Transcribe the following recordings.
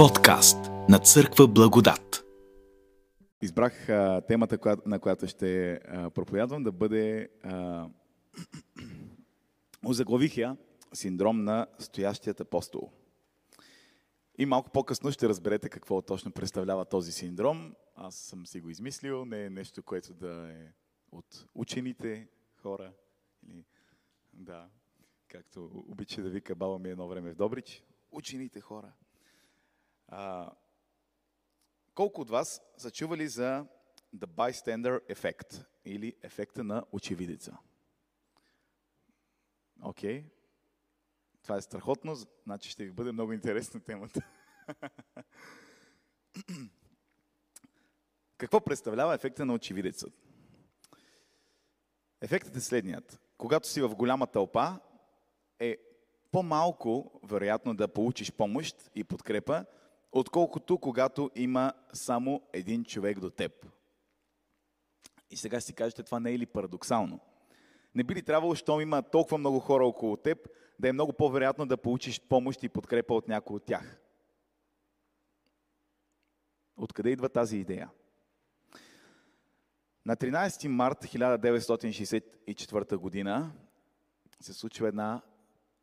Подкаст на Църква Благодат. Избрах а, темата, на която ще а, проповядвам, да бъде а, озаглавих я синдром на стоящият апостол. И малко по-късно ще разберете какво точно представлява този синдром. Аз съм си го измислил, не е нещо, което да е от учените хора. Или, да, както обича да вика баба ми едно време в Добрич. Учените хора. А, колко от вас са чували за The Bystander Effect или ефекта на очевидеца? Окей. Okay. Това е страхотно, значи ще ви бъде много интересна темата. Какво представлява ефекта на очевидеца? Ефектът е следният. Когато си в голяма тълпа, е по-малко вероятно да получиш помощ и подкрепа, отколкото когато има само един човек до теб. И сега си кажете, това не е ли парадоксално? Не би ли трябвало, щом има толкова много хора около теб, да е много по-вероятно да получиш помощ и подкрепа от някой от тях? Откъде идва тази идея? На 13 март 1964 година се случва една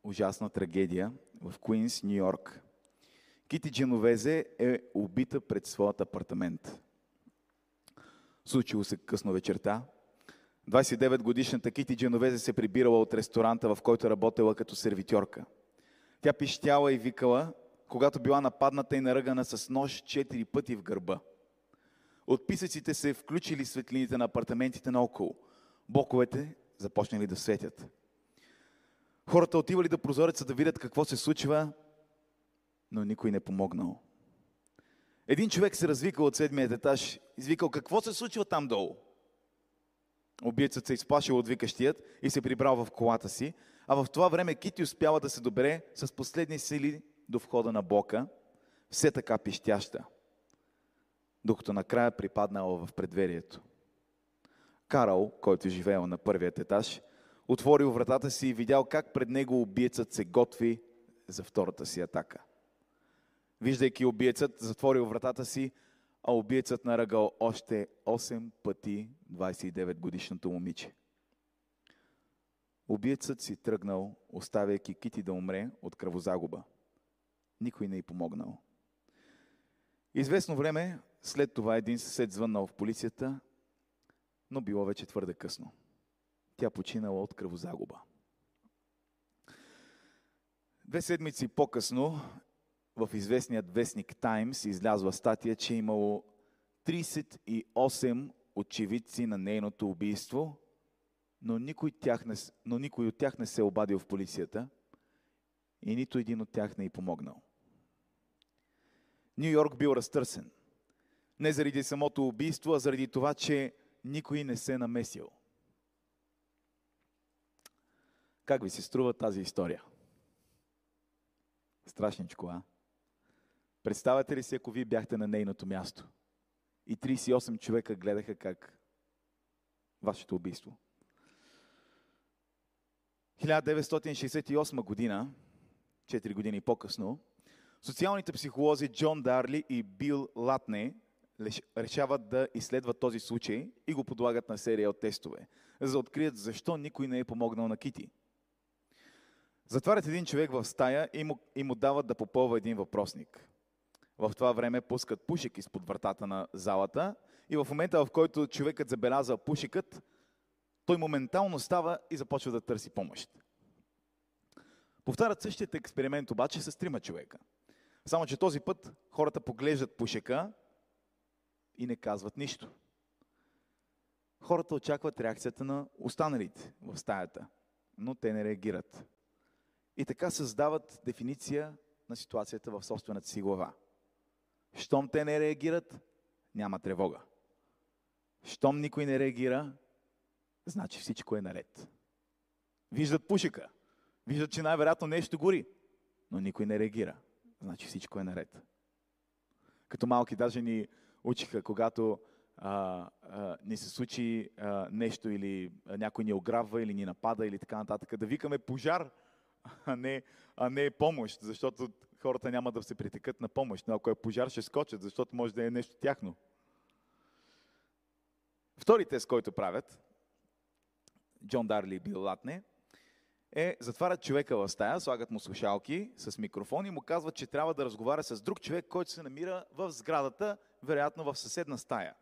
ужасна трагедия в Куинс, Нью Йорк. Кити Дженовезе е убита пред своят апартамент. Случило се късно вечерта. 29 годишната Кити Дженовезе се прибирала от ресторанта, в който работела като сервитьорка. Тя пищяла и викала, когато била нападната и наръгана с нож четири пъти в гърба. От писъците се включили светлините на апартаментите наоколо. Боковете започнали да светят. Хората отивали до прозореца да видят какво се случва, но никой не помогнал. Един човек се развикал от седмият етаж, извикал какво се случва там долу. Убиецът се изплашил от викащият и се прибрал в колата си, а в това време Кити успяла да се добере с последни сили до входа на блока, все така пищяща, докато накрая припаднала в предверието. Карал, който живеел на първият етаж, отворил вратата си и видял как пред него убиецът се готви за втората си атака. Виждайки убиецът, затворил вратата си, а убиецът наръгал още 8 пъти 29 годишното момиче. Убиецът си тръгнал, оставяйки Кити да умре от кръвозагуба. Никой не й помогнал. Известно време след това един съсед звъннал в полицията, но било вече твърде късно. Тя починала от кръвозагуба. Две седмици по-късно в известният вестник Таймс излязла статия, че е имало 38 очевидци на нейното убийство, но никой, тях не, но никой от тях не се е обадил в полицията и нито един от тях не е помогнал. Нью Йорк бил разтърсен. Не заради самото убийство, а заради това, че никой не се е намесил. Как ви се струва тази история? Страшничко, а? Представете ли си, ако вие бяхте на нейното място и 38 човека гледаха как вашето убийство? 1968 година, 4 години по-късно, социалните психолози Джон Дарли и Бил Латне решават да изследват този случай и го подлагат на серия от тестове, за да открият защо никой не е помогнал на Кити. Затварят един човек в стая и му, и му дават да попълва един въпросник. В това време пускат пушек изпод вратата на залата и в момента, в който човекът забелязва пушекът, той моментално става и започва да търси помощ. Повтарят същият експеримент обаче с трима човека. Само, че този път хората поглеждат пушека и не казват нищо. Хората очакват реакцията на останалите в стаята, но те не реагират. И така създават дефиниция на ситуацията в собствената си глава. Щом те не реагират, няма тревога. Щом никой не реагира, значи всичко е наред. Виждат пушека, виждат, че най-вероятно нещо гори, но никой не реагира. Значи всичко е наред. Като малки даже ни учиха, когато а, а, ни се случи а, нещо или някой ни ограбва или ни напада или така нататък, да викаме пожар, а не, а не помощ, защото хората няма да се притекат на помощ, но ако е пожар, ще скочат, защото може да е нещо тяхно. Втори тест, който правят, Джон Дарли и Бил Латне, е затварят човека в стая, слагат му слушалки с микрофон и му казват, че трябва да разговаря с друг човек, който се намира в сградата, вероятно в съседна стая.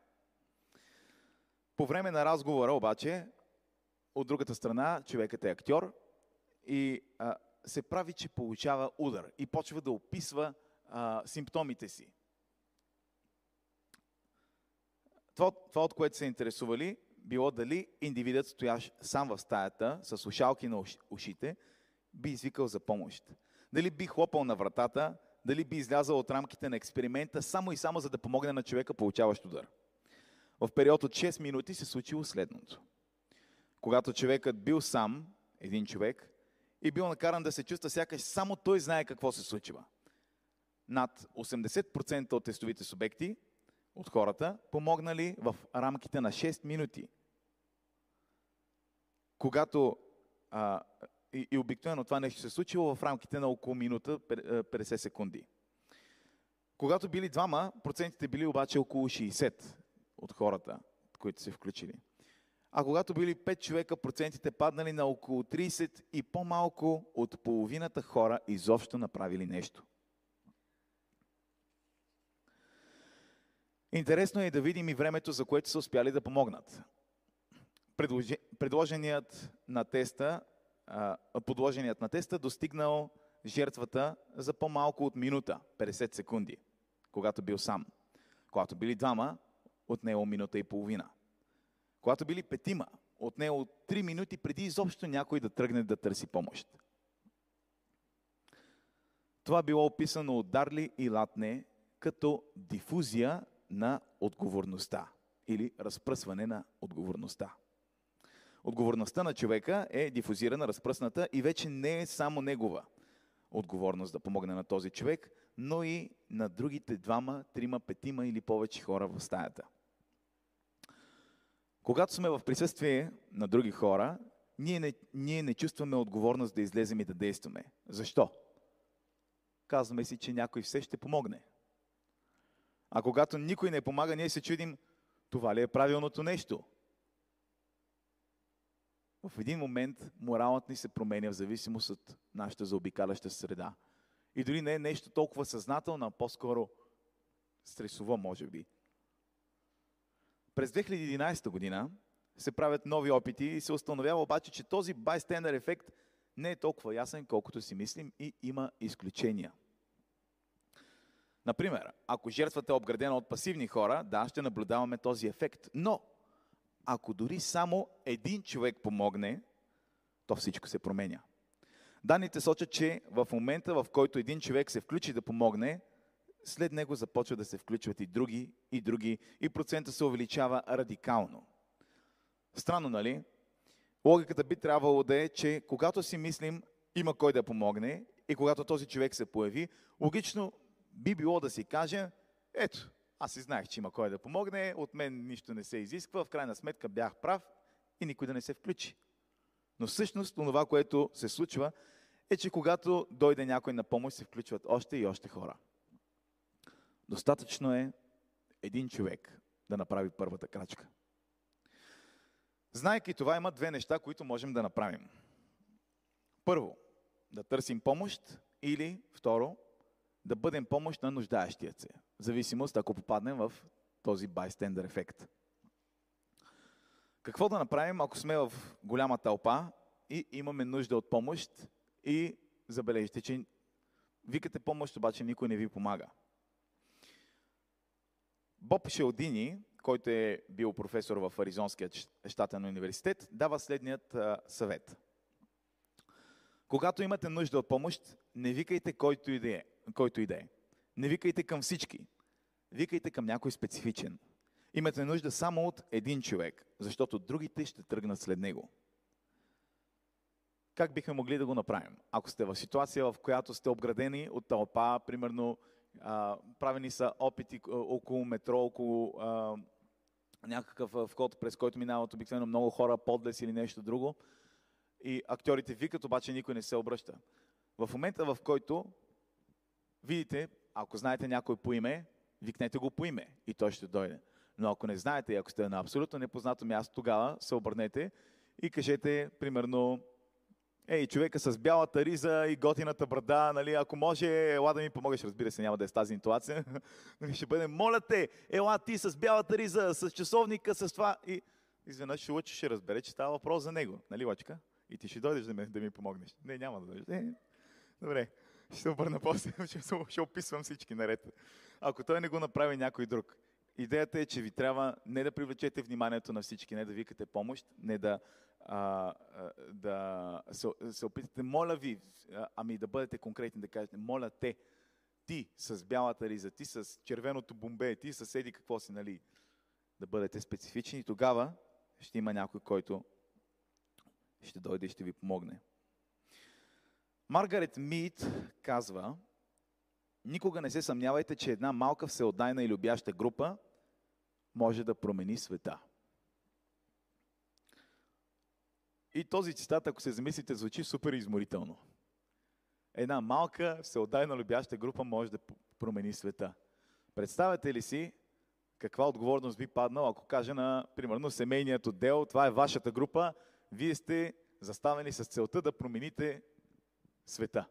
По време на разговора обаче, от другата страна, човекът е актьор и а, се прави, че получава удар и почва да описва а, симптомите си. Това, това, от което се интересували, било дали индивидът, стоящ сам в стаята, с слушалки на ушите, би извикал за помощ. Дали би хлопал на вратата, дали би излязал от рамките на експеримента, само и само за да помогне на човека, получаващ удар. В период от 6 минути се случило следното. Когато човекът бил сам, един човек, и бил накаран да се чувства сякаш само той знае какво се случва. Над 80% от тестовите субекти, от хората, помогнали в рамките на 6 минути. Когато а, и, и обикновено това нещо се случило в рамките на около минута 50 секунди. Когато били двама, процентите били обаче около 60 от хората, които се включили. А когато били 5 човека, процентите паднали на около 30 и по-малко от половината хора изобщо направили нещо. Интересно е да видим и времето, за което са успяли да помогнат. Предложеният на теста, подложеният на теста достигнал жертвата за по-малко от минута, 50 секунди, когато бил сам. Когато били двама, от него минута и половина. Когато били петима, от него 3 минути преди изобщо някой да тръгне да търси помощ. Това било описано от Дарли и Латне като дифузия на отговорността или разпръсване на отговорността. Отговорността на човека е дифузирана, разпръсната и вече не е само негова отговорност да помогне на този човек, но и на другите двама, трима, петима или повече хора в стаята. Когато сме в присъствие на други хора, ние не, ние не чувстваме отговорност да излезем и да действаме. Защо? Казваме си, че някой все ще помогне. А когато никой не помага, ние се чудим, това ли е правилното нещо? В един момент моралът ни се променя в зависимост от нашата заобикаляща среда. И дори не е нещо толкова съзнателно, а по-скоро стресово, може би. През 2011 година се правят нови опити и се установява обаче, че този bystander ефект не е толкова ясен, колкото си мислим и има изключения. Например, ако жертвата е обградена от пасивни хора, да, ще наблюдаваме този ефект. Но, ако дори само един човек помогне, то всичко се променя. Данните сочат, че в момента, в който един човек се включи да помогне, след него започва да се включват и други, и други, и процента се увеличава радикално. Странно, нали? Логиката би трябвало да е, че когато си мислим, има кой да помогне, и когато този човек се появи, логично би било да си каже, ето, аз си знаех, че има кой да помогне, от мен нищо не се изисква, в крайна сметка бях прав и никой да не се включи. Но всъщност това, което се случва, е, че когато дойде някой на помощ, се включват още и още хора. Достатъчно е един човек да направи първата крачка. Знайки това, има две неща, които можем да направим. Първо, да търсим помощ или второ, да бъдем помощ на нуждаещия се. В зависимост, ако попаднем в този байстендър ефект. Какво да направим, ако сме в голяма тълпа и имаме нужда от помощ и забележите, че викате помощ, обаче никой не ви помага. Боб Шелдини, който е бил професор в Аризонския щатен университет, дава следният съвет. Когато имате нужда от помощ, не викайте който и да е. Който и да е. Не викайте към всички. Викайте към някой специфичен. Имате нужда само от един човек, защото другите ще тръгнат след него. Как бихме могли да го направим? Ако сте в ситуация, в която сте обградени от тълпа, примерно а, правени са опити около метро, около а, някакъв вход, през който минават обикновено много хора, подлес или нещо друго. И актьорите викат, обаче никой не се обръща. В момента, в който видите, ако знаете някой по име, викнете го по име и той ще дойде. Но ако не знаете и ако сте на абсолютно непознато място, тогава се обърнете и кажете, примерно, Ей, човека с бялата риза и готината брада, нали, ако може, ела да ми помогнеш, разбира се, няма да е с тази интуация. Нали, ще бъде, моля те, ела ти с бялата риза, с часовника, с това. И изведнъж ще лъчи, ще разбере, че става въпрос за него. Нали, лъчка? И ти ще дойдеш да, ми, да ми помогнеш. Не, няма да дойдеш. Не. Добре, ще обърна после, ще, ще описвам всички наред. Ако той не го направи някой друг. Идеята е, че ви трябва не да привлечете вниманието на всички, не да викате помощ, не да а, да се, се опитате, моля ви, ами да бъдете конкретни, да кажете, моля те, ти с бялата риза, ти с червеното бомбе, ти с еди какво си, нали, да бъдете специфични и тогава ще има някой, който ще дойде и ще ви помогне. Маргарет Мид казва, никога не се съмнявайте, че една малка всеотдайна и любяща група може да промени света. И този цитат, ако се замислите, звучи супер изморително. Една малка, всеотдайно любяща група може да промени света. Представете ли си каква отговорност би паднала, ако кажа на, примерно, семейният отдел, това е вашата група, вие сте заставени с целта да промените света.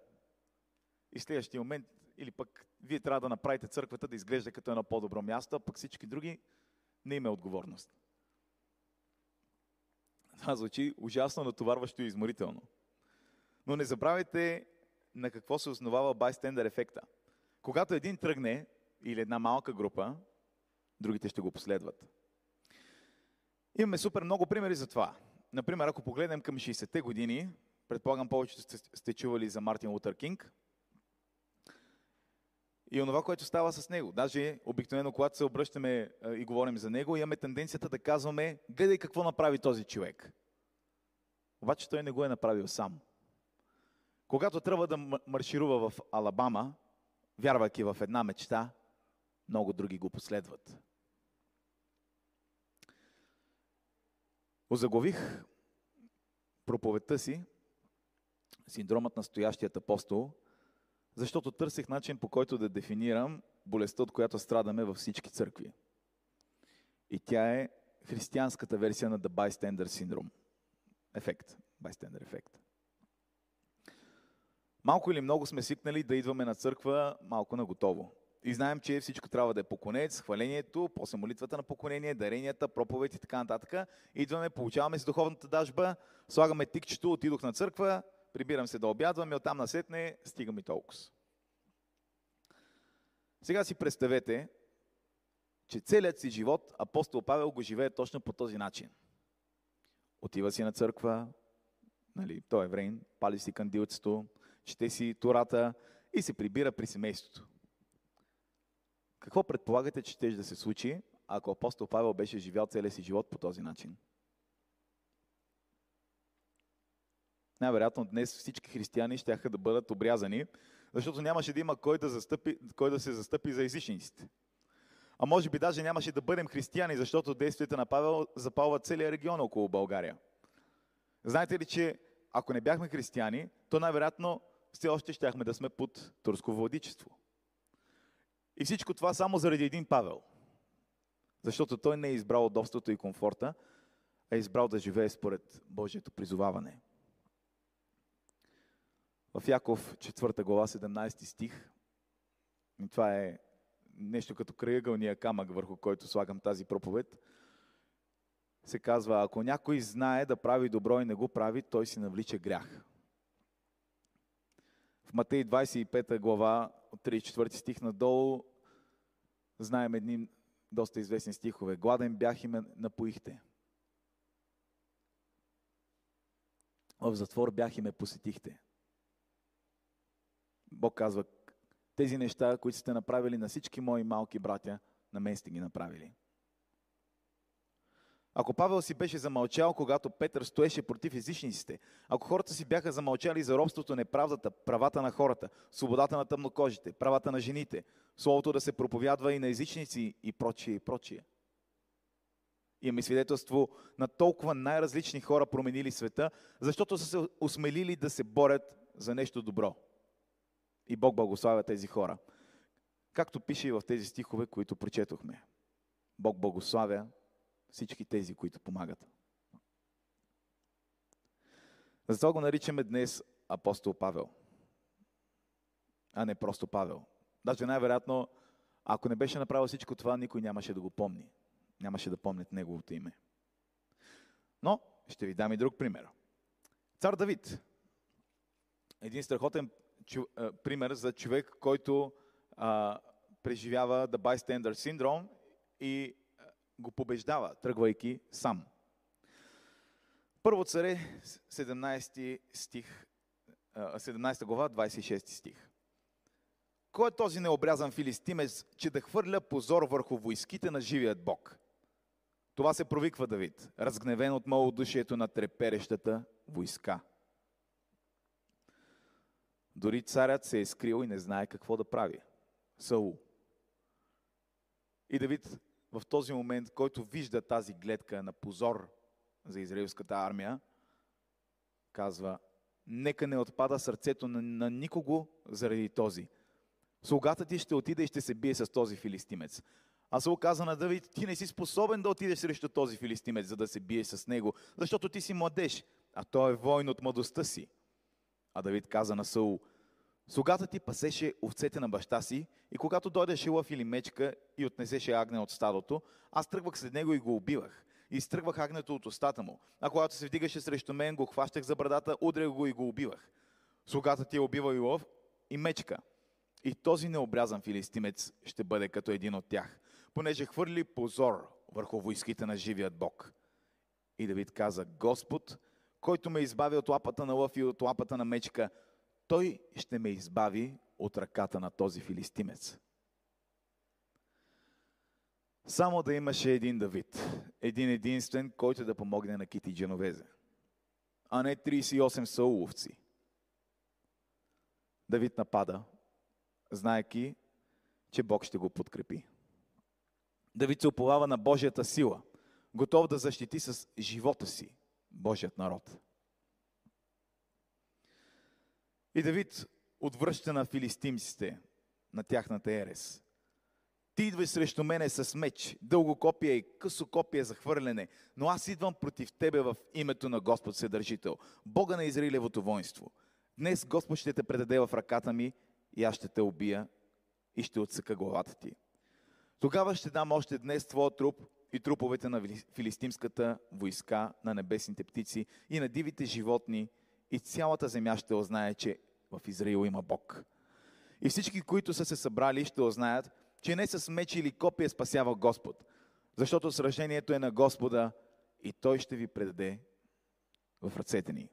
И следващия момент, или пък вие трябва да направите църквата да изглежда като едно по-добро място, а пък всички други не има отговорност. Това звучи ужасно натоварващо и изморително. Но не забравяйте на какво се основава байстендър ефекта. Когато един тръгне или една малка група, другите ще го последват. Имаме супер много примери за това. Например, ако погледнем към 60-те години, предполагам повечето сте, сте чували за Мартин Лутър Кинг, и онова, което става с него. Даже обикновено, когато се обръщаме и говорим за него, имаме тенденцията да казваме, гледай какво направи този човек. Обаче той не го е направил сам. Когато трябва да марширува в Алабама, вярвайки в една мечта, много други го последват. Озаглавих проповедта си синдромът на стоящият апостол – защото търсих начин по който да дефинирам болестта, от която страдаме във всички църкви. И тя е християнската версия на The Bystander Syndrome. Ефект. Bystander ефект. Малко или много сме свикнали да идваме на църква малко на готово. И знаем, че всичко трябва да е поконец, хвалението, после молитвата на поклонение, даренията, проповед и така нататък. Идваме, получаваме с духовната дажба, слагаме тикчето, отидох на църква, прибирам се да обядвам и оттам насетне стигам и толкова. Сега си представете, че целият си живот апостол Павел го живее точно по този начин. Отива си на църква, нали, той е еврейн, пали си кандилцето, чете си турата и се прибира при семейството. Какво предполагате, че ще да се случи, ако апостол Павел беше живял целия си живот по този начин? Най-вероятно днес всички християни ще да бъдат обрязани, защото нямаше да има кой да, застъпи, кой да се застъпи за езичниците. А може би даже нямаше да бъдем християни, защото действията на Павел запалват целия регион около България. Знаете ли, че ако не бяхме християни, то най-вероятно все още щяхме да сме под турско владичество. И всичко това само заради един Павел. Защото той не е избрал удобството и комфорта, а е избрал да живее според Божието призоваване. В Яков 4 глава 17 стих, и това е нещо като краъгълния камък, върху който слагам тази проповед, се казва, ако някой знае да прави добро и не го прави, той си навлича грях. В Матей 25 глава, от 34 стих надолу, знаем едни доста известни стихове. Гладен бях и ме напоихте. В затвор бях и ме посетихте. Бог казва, тези неща, които сте направили на всички мои малки братя, на мен сте ги направили. Ако Павел си беше замълчал, когато Петър стоеше против езичниците, ако хората си бяха замълчали за робството, неправдата, правата на хората, свободата на тъмнокожите, правата на жените, словото да се проповядва и на езичници и прочие и прочие. Имаме свидетелство на толкова най-различни хора променили света, защото са се осмелили да се борят за нещо добро. И Бог благославя тези хора. Както пише и в тези стихове, които прочетохме. Бог благославя всички тези, които помагат. Затова го наричаме днес апостол Павел, а не просто Павел. Даже най-вероятно, ако не беше направил всичко това, никой нямаше да го помни. Нямаше да помнят неговото име. Но ще ви дам и друг пример. Цар Давид. Един страхотен чу, а, пример за човек, който а, преживява The Bystander Syndrome и го побеждава, тръгвайки сам. Първо царе, 17 стих, 17 глава, 26 стих. Кой е този необрязан филистимец, че да хвърля позор върху войските на живият Бог? Това се провиква Давид, разгневен от малодушието на треперещата войска. Дори царят се е скрил и не знае какво да прави. Саул. И Давид в този момент, който вижда тази гледка на позор за израелската армия, казва, нека не отпада сърцето на, на никого заради този. Слугата ти ще отиде и ще се бие с този филистимец. А се оказа на Давид, ти не си способен да отидеш срещу този филистимец, за да се бие с него, защото ти си младеж, а той е войн от младостта си. А Давид каза на Саул, слугата ти пасеше овцете на баща си и когато дойдеше лъв или мечка и отнесеше агне от стадото, аз тръгвах след него и го убивах. Изтръгвах агнето от устата му. А когато се вдигаше срещу мен, го хващах за брадата, удрях го и го убивах. Слугата ти е убива и лъв и мечка. И този необрязан филистимец ще бъде като един от тях, понеже хвърли позор върху войските на живият Бог. И Давид каза, Господ, който ме избави от лапата на лъв и от лапата на мечка, той ще ме избави от ръката на този филистимец. Само да имаше един Давид, един единствен, който да помогне на Кити Дженовезе, а не 38 сауловци. Давид напада, знаеки, че Бог ще го подкрепи. Давид се оповава на Божията сила, готов да защити с живота си Божият народ. И Давид отвръща на филистимците, на тяхната ерес. Ти идваш срещу мене с меч, дълго копие и късо копие за хвърляне, но аз идвам против тебе в името на Господ Седържител, Бога на Израилевото воинство. Днес Господ ще те предаде в ръката ми и аз ще те убия и ще отсъка главата ти. Тогава ще дам още днес твоя труп и труповете на филистимската войска, на небесните птици и на дивите животни и цялата земя ще ознае, че в Израил има Бог. И всички, които са се събрали, ще ознаят, че не с меч или копия спасява Господ, защото сражението е на Господа и Той ще ви предаде в ръцете ни.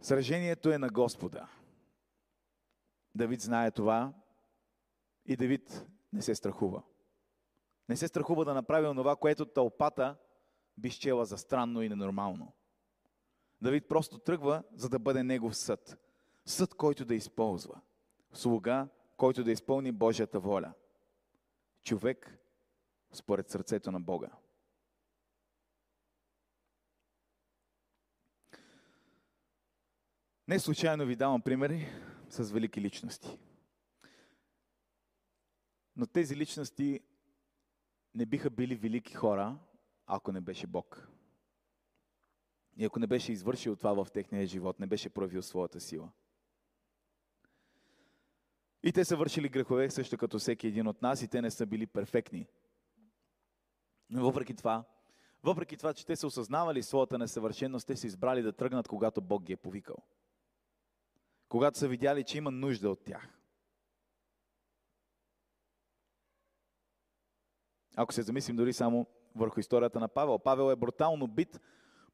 Сражението е на Господа. Давид знае това и Давид не се страхува. Не се страхува да направи онова, което тълпата би счела за странно и ненормално. Давид просто тръгва, за да бъде негов съд. Съд, който да използва. Слуга, който да изпълни Божията воля. Човек според сърцето на Бога. Не случайно ви давам примери с велики личности. Но тези личности не биха били велики хора, ако не беше Бог. И ако не беше извършил това в техния живот, не беше проявил своята сила. И те са вършили грехове също като всеки един от нас и те не са били перфектни. Но въпреки това, въпреки това, че те са осъзнавали своята несъвършеност, те са избрали да тръгнат, когато Бог ги е повикал. Когато са видяли, че има нужда от тях. Ако се замислим дори само върху историята на Павел. Павел е брутално бит,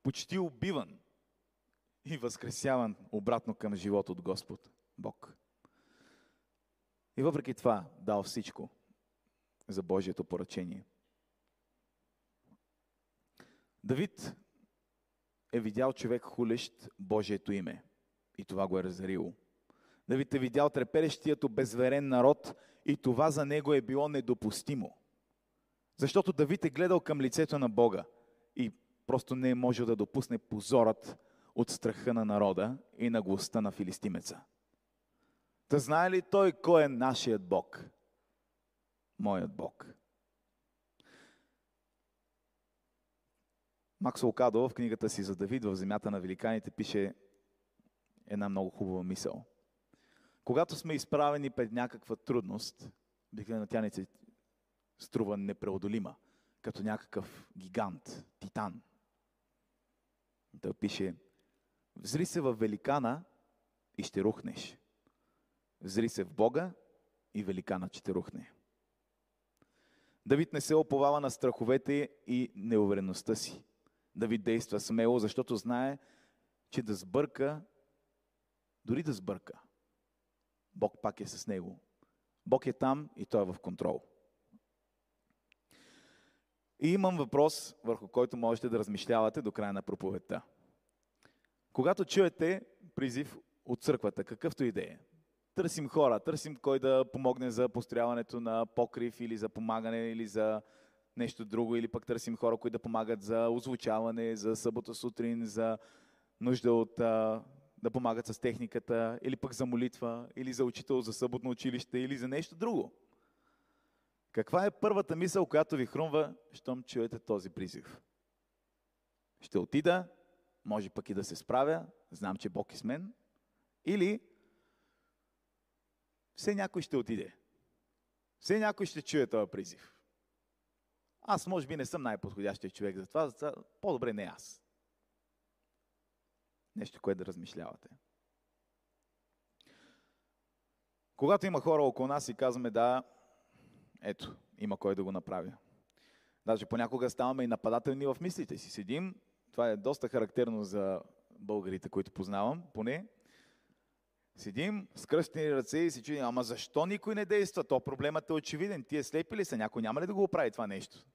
почти убиван и възкресяван обратно към живот от Господ, Бог. И въпреки това дал всичко за Божието поръчение. Давид е видял човек хулещ Божието име. И това го е разорило. Давид е видял треперещият безверен народ и това за него е било недопустимо. Защото Давид е гледал към лицето на Бога и просто не е можел да допусне позорът от страха на народа и наглостта на филистимеца. Та знае ли той кой е нашият Бог? Моят Бог. Максо Окадо в книгата си за Давид в земята на великаните пише една много хубава мисъл. Когато сме изправени пред някаква трудност, обикновено тя не се струва непреодолима, като някакъв гигант, титан. Той пише, взри се в великана и ще рухнеш. Взри се в Бога и великанът ще рухне. Давид не се оповава на страховете и неувереността си. Давид действа смело, защото знае, че да сбърка, дори да сбърка, Бог пак е с него. Бог е там и той е в контрол. И имам въпрос, върху който можете да размишлявате до края на проповедта. Когато чуете призив от църквата, какъвто идея, търсим хора, търсим кой да помогне за построяването на покрив или за помагане или за нещо друго, или пък търсим хора, които да помагат за озвучаване, за събота сутрин, за нужда от а, да помагат с техниката, или пък за молитва, или за учител за съботно училище, или за нещо друго. Каква е първата мисъл, която ви хрумва, щом чуете този призив? Ще отида, може пък и да се справя, знам, че Бог е с мен, или все някой ще отиде. Все някой ще чуе този призив. Аз може би не съм най-подходящия човек за това, за по-добре не аз. Нещо, което да размишлявате. Когато има хора около нас и казваме да, ето, има кой да го направи. Даже понякога ставаме и нападателни в мислите си. Седим, това е доста характерно за българите, които познавам, поне. Седим с кръстени ръце и си чудим, ама защо никой не действа? То проблемът е очевиден. Тие слепи ли са? Някой няма ли да го оправи това нещо?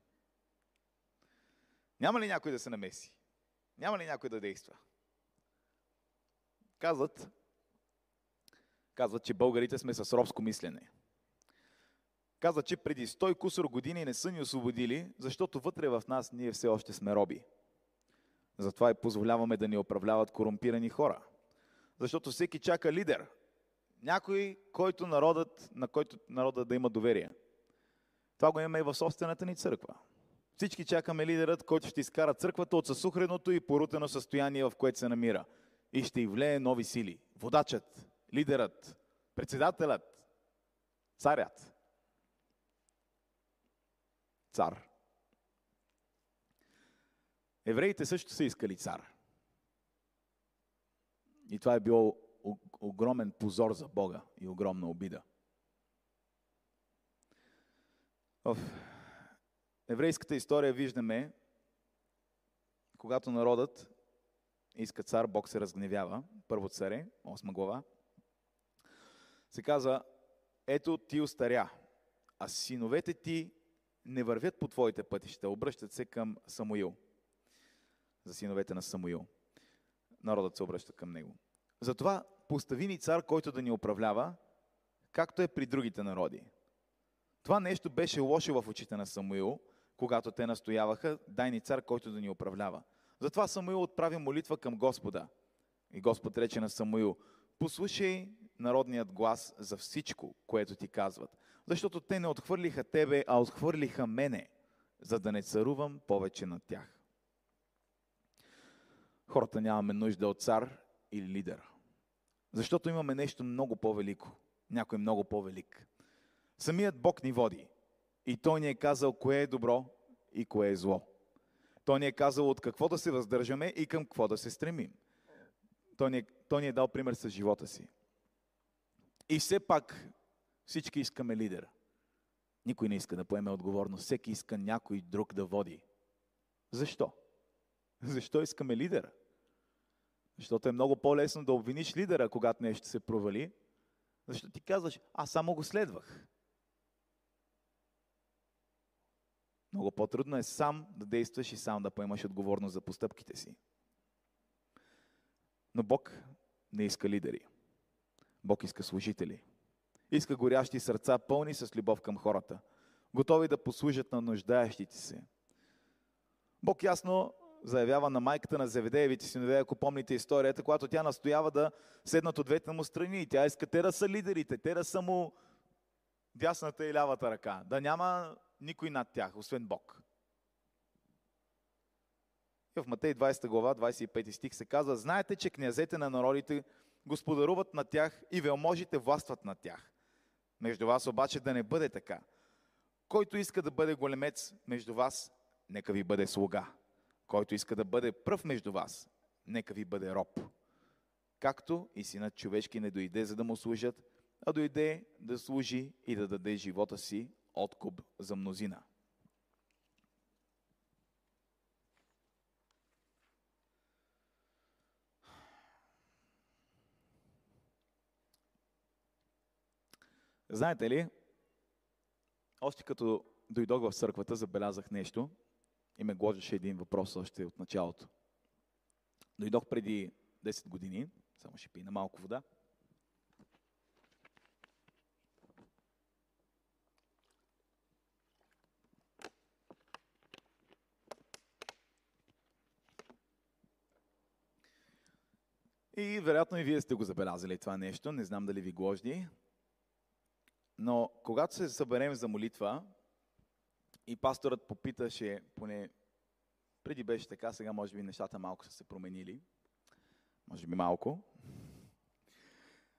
Няма ли някой да се намеси? Няма ли някой да действа? Казват, казват, че българите сме с робско мислене. Казват, че преди 100 кусор години не са ни освободили, защото вътре в нас ние все още сме роби. Затова и позволяваме да ни управляват корумпирани хора. Защото всеки чака лидер. Някой, който народът, на който народът да има доверие. Това го имаме и в собствената ни църква. Всички чакаме лидерът, който ще изкара църквата от съсухреното и порутено състояние, в което се намира. И ще й влее нови сили. Водачът, лидерът, председателят, царят. Цар. Евреите също са искали цар. И това е било огромен позор за Бога и огромна обида. В еврейската история виждаме, когато народът иска цар, Бог се разгневява. Първо царе, 8 глава. Се казва, ето ти остаря, а синовете ти не вървят по твоите пътища, обръщат се към Самуил. За синовете на Самуил. Народът се обръща към него. Затова постави ни цар, който да ни управлява, както е при другите народи. Това нещо беше лошо в очите на Самуил, когато те настояваха, дай ни цар, който да ни управлява. Затова Самуил отправи молитва към Господа. И Господ рече на Самуил, послушай народният глас за всичко, което ти казват. Защото те не отхвърлиха тебе, а отхвърлиха мене, за да не царувам повече над тях. Хората нямаме нужда от цар или лидер. Защото имаме нещо много по-велико. Някой много по-велик. Самият Бог ни води. И Той ни е казал кое е добро и кое е зло. Той ни е казал от какво да се въздържаме и към какво да се стремим. Той ни, е, той ни е дал пример с живота си. И все пак всички искаме лидер. Никой не иска да поеме отговорност. Всеки иска някой друг да води. Защо? Защо искаме лидер? Защото е много по-лесно да обвиниш лидера, когато нещо се провали, защото ти казваш, аз само го следвах. Много по-трудно е сам да действаш и сам да поемаш отговорност за постъпките си. Но Бог не иска лидери. Бог иска служители. Иска горящи сърца, пълни с любов към хората, готови да послужат на нуждаещите се. Бог ясно заявява на майката на Зеведеевите синове, ако помните историята, когато тя настоява да седнат от двете му страни. Тя иска те да са лидерите, те да са му дясната и лявата ръка, да няма никой над тях, освен Бог. И в Матей 20 глава, 25 стих се казва, знаете, че князете на народите господаруват над тях и велможите властват над тях. Между вас обаче да не бъде така. Който иска да бъде големец между вас, нека ви бъде слуга. Който иска да бъде пръв между вас, нека ви бъде роб. Както и синът човешки не дойде за да му служат, а дойде да служи и да даде живота си откуп за мнозина. Знаете ли, още като дойдох в църквата, забелязах нещо и ме гложеше един въпрос още от началото. Дойдох преди 10 години, само ще пина малко вода. И вероятно и вие сте го забелязали това нещо, не знам дали ви гложди. Но когато се съберем за молитва и пасторът попиташе, поне преди беше така, сега може би нещата малко са се променили, може би малко.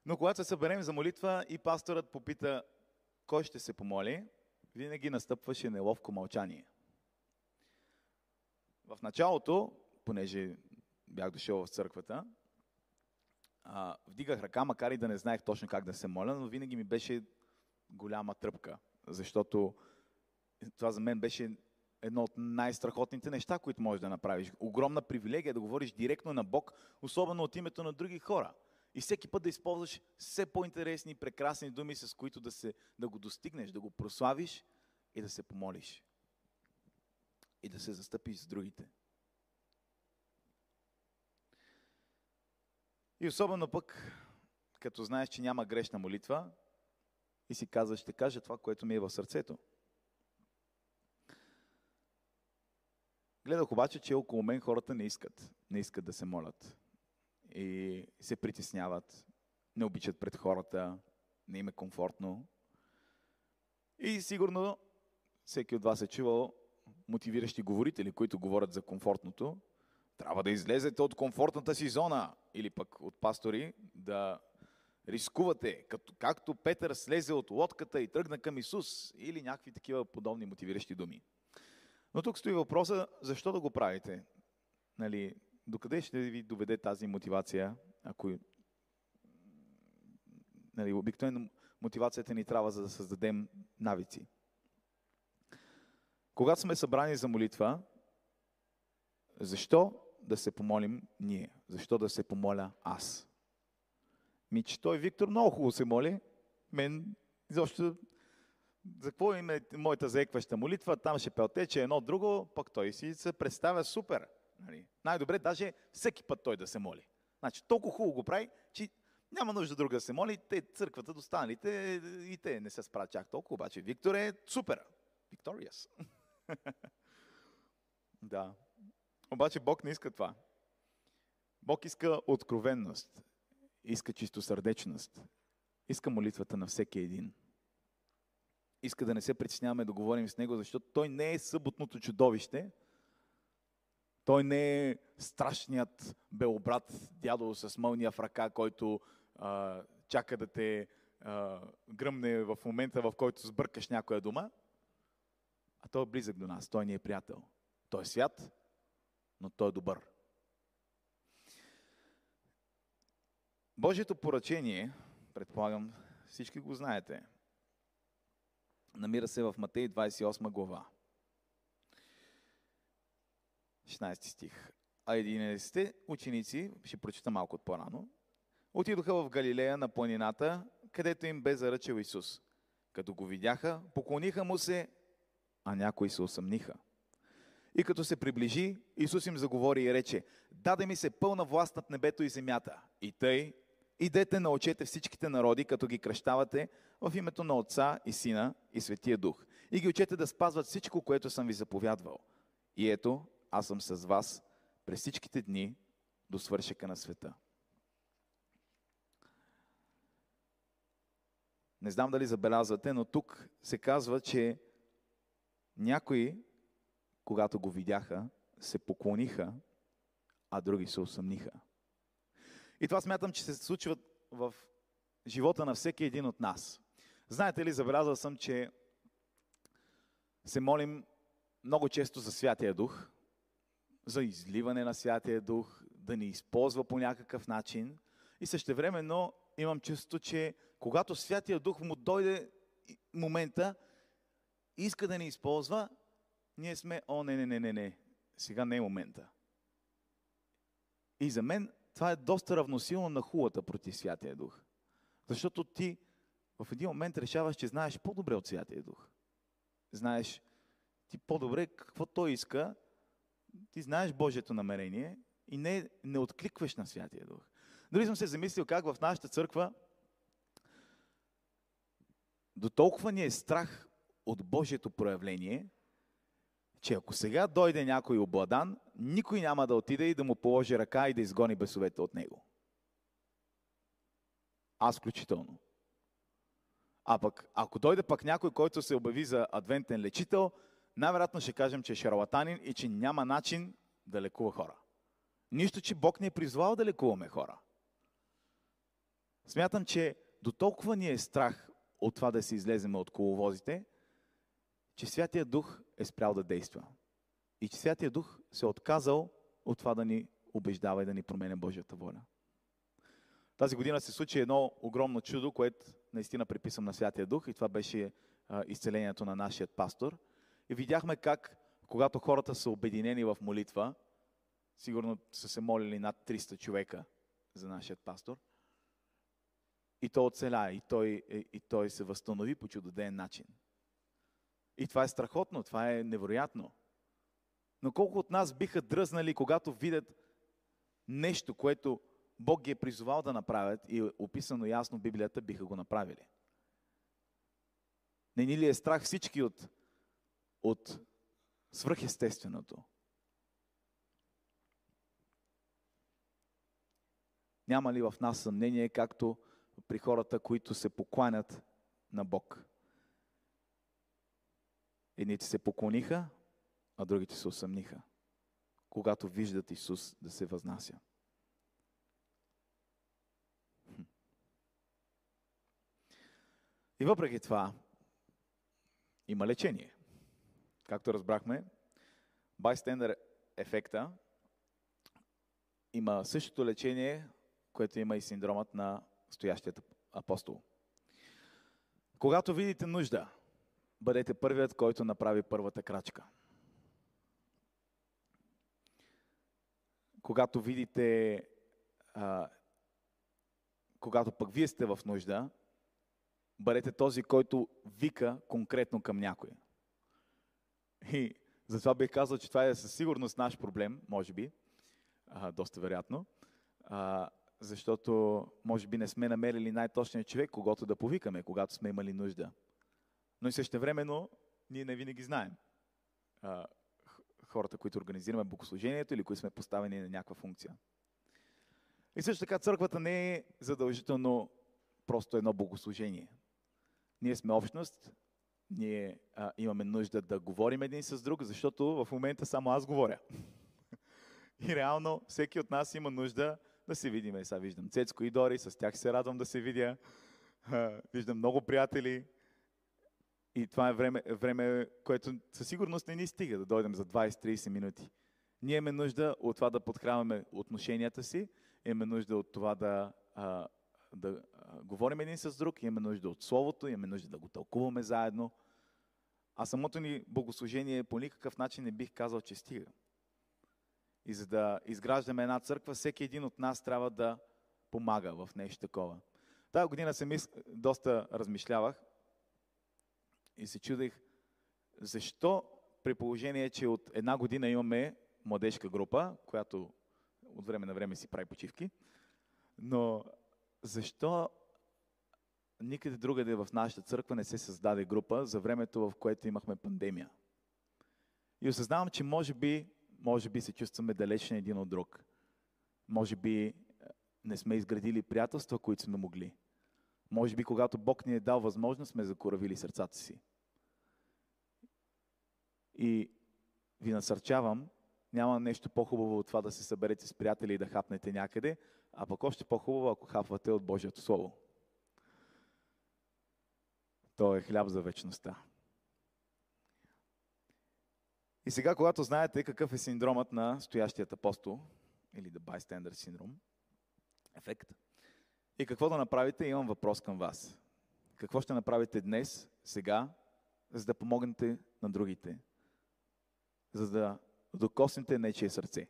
Но когато се съберем за молитва и пасторът попита кой ще се помоли, винаги настъпваше неловко мълчание. В началото, понеже бях дошъл в църквата, вдигах ръка, макар и да не знаех точно как да се моля, но винаги ми беше голяма тръпка, защото това за мен беше едно от най-страхотните неща, които можеш да направиш. Огромна привилегия да говориш директно на Бог, особено от името на други хора. И всеки път да използваш все по-интересни прекрасни думи, с които да, се, да го достигнеш, да го прославиш и да се помолиш. И да се застъпиш с другите. И особено пък, като знаеш, че няма грешна молитва, и си казва, ще кажа това, което ми е в сърцето. Гледах обаче, че около мен хората не искат. Не искат да се молят. И се притесняват. Не обичат пред хората. Не им е комфортно. И сигурно всеки от вас е чувал мотивиращи говорители, които говорят за комфортното. Трябва да излезете от комфортната си зона. Или пък от пастори да рискувате, като, както Петър слезе от лодката и тръгна към Исус, или някакви такива подобни мотивиращи думи. Но тук стои въпроса, защо да го правите? Нали, докъде ще ви доведе тази мотивация, ако нали, обикновено мотивацията ни трябва за да създадем навици. Когато сме събрани за молитва, защо да се помолим ние? Защо да се помоля аз? Ми, че той Виктор много хубаво се моли. Мен изобщо за какво им е моята заекваща молитва, там ще пелтече едно друго, пък той си се представя супер. Нали? Най-добре даже всеки път той да се моли. Значи толкова хубаво го прави, че няма нужда друга да се моли, те църквата достаналите и те не се справят чак толкова, обаче Виктор е супер. Викториас. да. Обаче Бог не иска това. Бог иска откровенност иска чистосърдечност. Иска молитвата на всеки един. Иска да не се притесняваме да говорим с него, защото той не е съботното чудовище. Той не е страшният белобрат дядо с мълния в ръка, който а, чака да те а, гръмне в момента, в който сбъркаш някоя дума. А той е близък до нас. Той ни е приятел. Той е свят, но той е добър. Божието поръчение, предполагам, всички го знаете, намира се в Матей 28 глава. 16 стих. А 11 ученици, ще прочита малко от по-рано, отидоха в Галилея на планината, където им бе заръчал Исус. Като го видяха, поклониха му се, а някои се усъмниха. И като се приближи, Исус им заговори и рече, даде ми се пълна власт над небето и земята. И тъй, Идете научете всичките народи, като ги кръщавате в името на Отца и Сина и Светия Дух. И ги учете да спазват всичко, което съм ви заповядвал. И ето, аз съм с вас през всичките дни до свършека на света. Не знам дали забелязвате, но тук се казва, че някои, когато го видяха, се поклониха, а други се усъмниха. И това смятам, че се случва в живота на всеки един от нас. Знаете ли, забелязал съм, че се молим много често за Святия Дух, за изливане на Святия Дух, да ни използва по някакъв начин. И същевременно имам чувство, че когато Святия Дух му дойде момента, иска да ни използва, ние сме, о, не, не, не, не, не, сега не е момента. И за мен това е доста равносилно на хулата против Святия Дух. Защото ти в един момент решаваш, че знаеш по-добре от Святия Дух. Знаеш ти по-добре какво той иска, ти знаеш Божието намерение и не, не откликваш на Святия Дух. Дори съм се замислил как в нашата църква до толкова ни е страх от Божието проявление, че ако сега дойде някой обладан, никой няма да отиде и да му положи ръка и да изгони бесовете от него. Аз включително. А пък, ако дойде пък някой, който се обяви за адвентен лечител, най-вероятно ще кажем, че е шарлатанин и че няма начин да лекува хора. Нищо, че Бог не е призвал да лекуваме хора. Смятам, че до толкова ни е страх от това да се излеземе от коловозите, че Святия Дух е спрял да действа. И че Святия Дух се е отказал от това да ни убеждава и да ни променя Божията воля. Тази година се случи едно огромно чудо, което наистина приписвам на Святия Дух и това беше а, изцелението на нашия пастор. И видяхме как, когато хората са обединени в молитва, сигурно са се молили над 300 човека за нашия пастор, и той оцеля, и той, и той се възстанови по чудоден начин. И това е страхотно, това е невероятно. Но колко от нас биха дръзнали, когато видят нещо, което Бог ги е призовал да направят и описано ясно в Библията, биха го направили. Не ни ли е страх всички от, от свръхестественото? Няма ли в нас съмнение, както при хората, които се покланят на Бог? Едните се поклониха, а другите се усъмниха, когато виждат Исус да се възнася. И въпреки това, има лечение. Както разбрахме, байстендър ефекта има същото лечение, което има и синдромът на стоящият апостол. Когато видите нужда, бъдете първият, който направи първата крачка. Когато видите, а, когато пък вие сте в нужда, бъдете този, който вика конкретно към някой. И затова бих казал, че това е със сигурност наш проблем, може би, а, доста вероятно, а, защото може би не сме намерили най-точния човек, когато да повикаме, когато сме имали нужда. Но и също времено ние не винаги знаем а, хората, които организираме богослужението или които сме поставени на някаква функция. И също така църквата не е задължително просто едно богослужение. Ние сме общност, ние а, имаме нужда да говорим един с друг, защото в момента само аз говоря. И реално всеки от нас има нужда да се видим. Сега виждам Цецко и Дори, с тях се радвам да се видя. Виждам много приятели. И това е време, време, което със сигурност не ни стига да дойдем за 20-30 минути. Ние имаме нужда от това да подхранваме отношенията си, имаме нужда от това да, а, да а, говорим един с друг, имаме нужда от Словото, имаме нужда да го тълкуваме заедно. А самото ни богослужение по никакъв начин не бих казал, че стига. И за да изграждаме една църква, всеки един от нас трябва да помага в нещо такова. Тая година се мис... доста размишлявах и се чудих защо при положение, че от една година имаме младежка група, която от време на време си прави почивки, но защо никъде другаде в нашата църква не се създаде група за времето, в което имахме пандемия? И осъзнавам, че може би може би се чувстваме далечни един от друг. Може би е, не сме изградили приятелства, които сме могли. Може би, когато Бог ни е дал възможност, сме закоравили сърцата си. И ви насърчавам, няма нещо по-хубаво от това да се съберете с приятели и да хапнете някъде, а пък още по-хубаво, ако хапвате от Божието Слово. То е хляб за вечността. И сега, когато знаете какъв е синдромът на стоящият апостол, или the bystander syndrome, ефект, и какво да направите, имам въпрос към вас. Какво ще направите днес, сега, за да помогнете на другите? За да докоснете нечие сърце?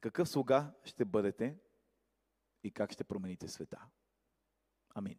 Какъв слуга ще бъдете и как ще промените света? Амин.